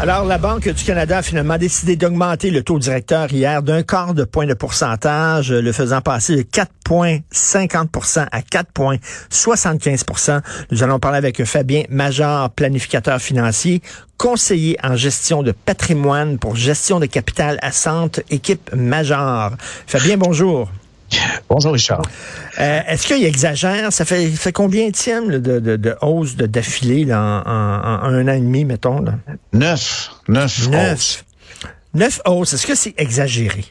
Alors, la Banque du Canada a finalement décidé d'augmenter le taux directeur hier d'un quart de point de pourcentage, le faisant passer de 4,50% à 4,75 Nous allons parler avec Fabien Major, planificateur financier, conseiller en gestion de patrimoine pour gestion de capital à Centre, équipe Major. Fabien, bonjour. Bonjour Richard. Euh, Est-ce qu'il exagère? Ça fait, fait combien de, de, de, hausse d'affilée en, en, en, un an et demi, mettons? Là? Neuf. Neuf, Neuf. hausses. Neuf hausses. Est-ce que c'est exagéré?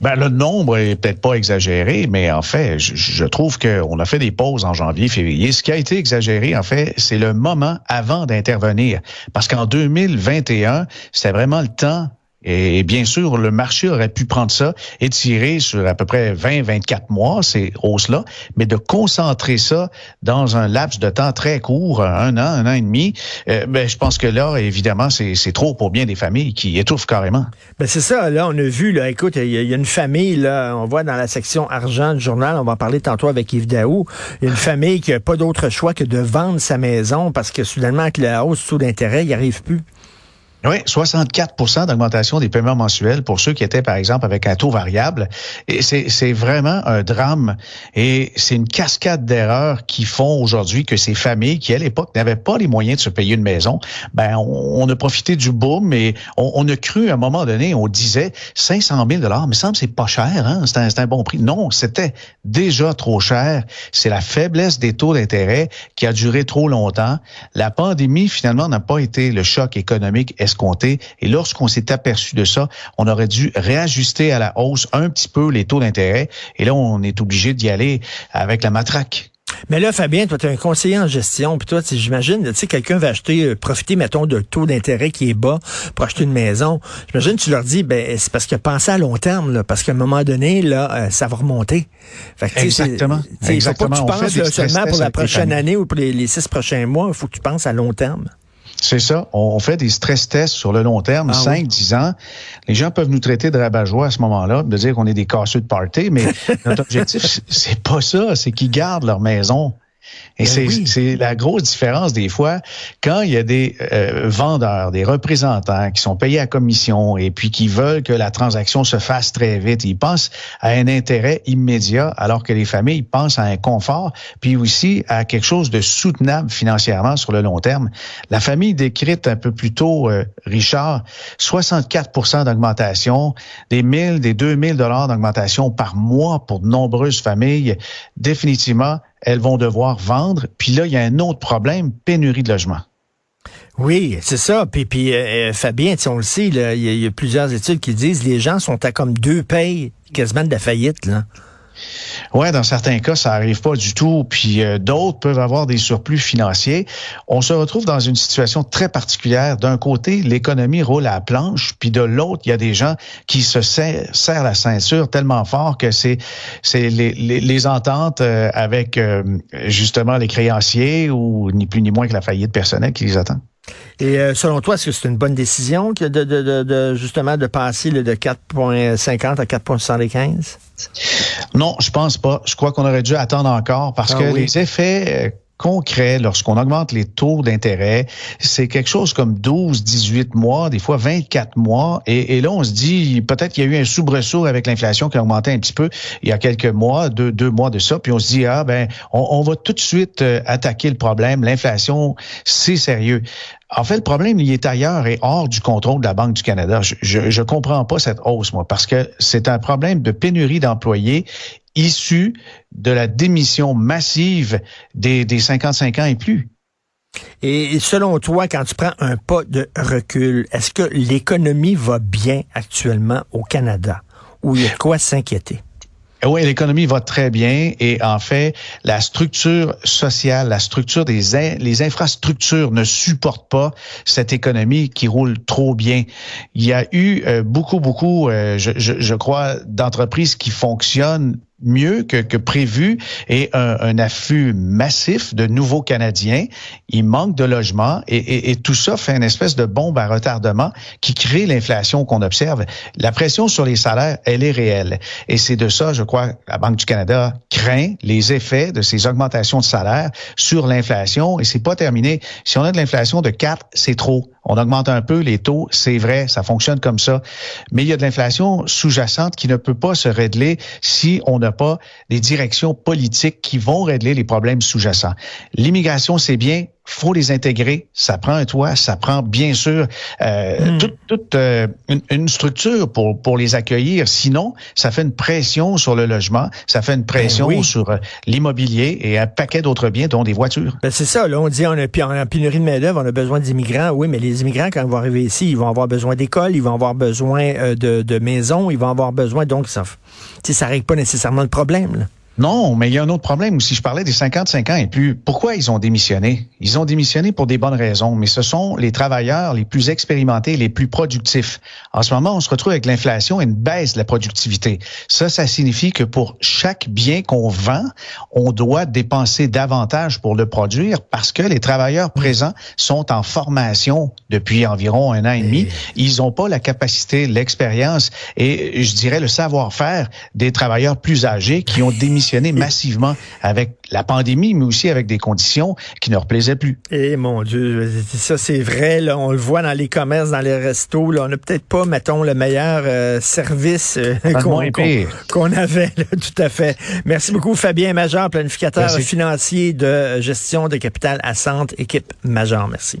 Ben, le nombre est peut-être pas exagéré, mais en fait, je, je trouve qu'on a fait des pauses en janvier, février. Ce qui a été exagéré, en fait, c'est le moment avant d'intervenir. Parce qu'en 2021, c'était vraiment le temps et bien sûr, le marché aurait pu prendre ça et tirer sur à peu près 20-24 mois, ces hausses-là, mais de concentrer ça dans un laps de temps très court, un an, un an et demi, euh, ben, je pense que là, évidemment, c'est trop pour bien des familles qui étouffent carrément. Ben c'est ça, là, on a vu, là, écoute, il y, a une famille, là, on voit dans la section argent du journal, on va en parler tantôt avec Yves Daou, une famille qui n'a pas d'autre choix que de vendre sa maison parce que soudainement, avec la hausse taux d'intérêt, il n'y arrive plus. Oui, 64 d'augmentation des paiements mensuels pour ceux qui étaient, par exemple, avec un taux variable. Et c'est vraiment un drame. Et c'est une cascade d'erreurs qui font aujourd'hui que ces familles qui, à l'époque, n'avaient pas les moyens de se payer une maison, ben, on, a profité du boom et on, a cru, à un moment donné, on disait 500 000 mais me semble c'est pas cher, hein? c'est un, un, bon prix. Non, c'était déjà trop cher. C'est la faiblesse des taux d'intérêt qui a duré trop longtemps. La pandémie, finalement, n'a pas été le choc économique escompté. Et lorsqu'on s'est aperçu de ça, on aurait dû réajuster à la hausse un petit peu les taux d'intérêt. Et là, on est obligé d'y aller avec la matraque. Mais là, Fabien, toi, tu es un conseiller en gestion, puis toi, j'imagine, tu sais, quelqu'un va acheter, euh, profiter, mettons, d'un taux d'intérêt qui est bas pour acheter une maison. J'imagine, tu leur dis, ben, c'est parce que pensez à long terme, là, parce qu'à un moment donné, là, euh, ça va remonter. Fait que, Exactement. Il faut pas que tu penses là, seulement pour la prochaine année ou pour les, les six prochains mois. Il faut que tu penses à long terme. C'est ça. On fait des stress tests sur le long terme, ah 5, oui. 10 ans. Les gens peuvent nous traiter de rabat-joie à ce moment-là, de dire qu'on est des casseux de party, mais notre objectif, c'est pas ça. C'est qu'ils gardent leur maison. Et c'est oui. la grosse différence des fois quand il y a des euh, vendeurs, des représentants qui sont payés à commission et puis qui veulent que la transaction se fasse très vite. Ils pensent à un intérêt immédiat alors que les familles pensent à un confort puis aussi à quelque chose de soutenable financièrement sur le long terme. La famille décrite un peu plus tôt, euh, Richard, 64% d'augmentation, des 1000, des 2000 dollars d'augmentation par mois pour de nombreuses familles. Définitivement, elles vont devoir vendre. Puis là, il y a un autre problème, pénurie de logement. Oui, c'est ça. Puis, puis euh, Fabien, on le sait, il y, a plusieurs études qui disent les gens sont à comme deux payes quasiment de la faillite. Là. Ouais, dans certains cas, ça arrive pas du tout. Puis euh, d'autres peuvent avoir des surplus financiers. On se retrouve dans une situation très particulière. D'un côté, l'économie roule à la planche, puis de l'autre, il y a des gens qui se serrent la ceinture tellement fort que c'est c'est les, les, les, ententes euh, avec euh, justement les créanciers ou ni plus ni moins que la faillite personnelle qui les attend. Et euh, selon toi, est-ce que c'est une bonne décision de, de, de, de justement de passer de 4,50 à 4,75? Non, je pense pas. Je crois qu'on aurait dû attendre encore parce ah, que oui. les effets concrets lorsqu'on augmente les taux d'intérêt, c'est quelque chose comme 12, 18 mois, des fois 24 mois. Et, là, on se dit, peut-être qu'il y a eu un soubresaut avec l'inflation qui a augmenté un petit peu il y a quelques mois, deux, mois de ça. Puis on se dit, ah ben, on, on va tout de suite euh, attaquer le problème. L'inflation, c'est sérieux. En fait, le problème, il est ailleurs et hors du contrôle de la Banque du Canada. Je, je comprends pas cette hausse, moi, parce que c'est un problème de pénurie d'employés issu de la démission massive des, des 55 ans et plus. Et selon toi, quand tu prends un pas de recul, est-ce que l'économie va bien actuellement au Canada? Ou il y a quoi s'inquiéter? Oui, l'économie va très bien et en fait, la structure sociale, la structure des in, les infrastructures ne supportent pas cette économie qui roule trop bien. Il y a eu euh, beaucoup, beaucoup, euh, je, je, je, crois, d'entreprises qui fonctionnent mieux que, que prévu et un, un, afflux massif de nouveaux Canadiens. Il manque de logements et, et, et, tout ça fait une espèce de bombe à retardement qui crée l'inflation qu'on observe. La pression sur les salaires, elle est réelle. Et c'est de ça, je crois, la Banque du Canada craint les effets de ces augmentations de salaires sur l'inflation. Et c'est pas terminé. Si on a de l'inflation de 4, c'est trop. On augmente un peu les taux, c'est vrai, ça fonctionne comme ça. Mais il y a de l'inflation sous-jacente qui ne peut pas se régler si on pas des directions politiques qui vont régler les problèmes sous-jacents. L'immigration, c'est bien, faut les intégrer. Ça prend un toit, ça prend bien sûr euh, hmm. toute, toute euh, une, une, structure pour, pour les accueillir. Sinon, ça fait une pression sur le logement, ça fait une pression ben sur euh, l'immobilier et un paquet d'autres biens, dont des voitures. Ben c'est ça. Là, on dit on a, on a pénurie de main d'œuvre, on a besoin d'immigrants. Oui, mais les immigrants quand ils vont arriver ici, ils vont avoir besoin d'écoles, ils vont avoir besoin euh, de, de maisons, ils vont avoir besoin donc ça, ça règle pas nécessairement le problème. Là. Non, mais il y a un autre problème aussi. Je parlais des 55 ans et plus. Pourquoi ils ont démissionné? Ils ont démissionné pour des bonnes raisons, mais ce sont les travailleurs les plus expérimentés, les plus productifs. En ce moment, on se retrouve avec l'inflation et une baisse de la productivité. Ça, ça signifie que pour chaque bien qu'on vend, on doit dépenser davantage pour le produire parce que les travailleurs présents sont en formation depuis environ un an et demi. Ils n'ont pas la capacité, l'expérience et je dirais le savoir-faire des travailleurs plus âgés qui ont démissionné massivement avec la pandémie, mais aussi avec des conditions qui ne leur plaisaient plus. Et eh, mon Dieu, ça c'est vrai, là, on le voit dans les commerces, dans les restos, là, on n'a peut-être pas, mettons, le meilleur euh, service euh, qu'on avait, tout à fait. Merci beaucoup, Fabien Major, planificateur financier de gestion de capital à Centre, équipe Major. Merci.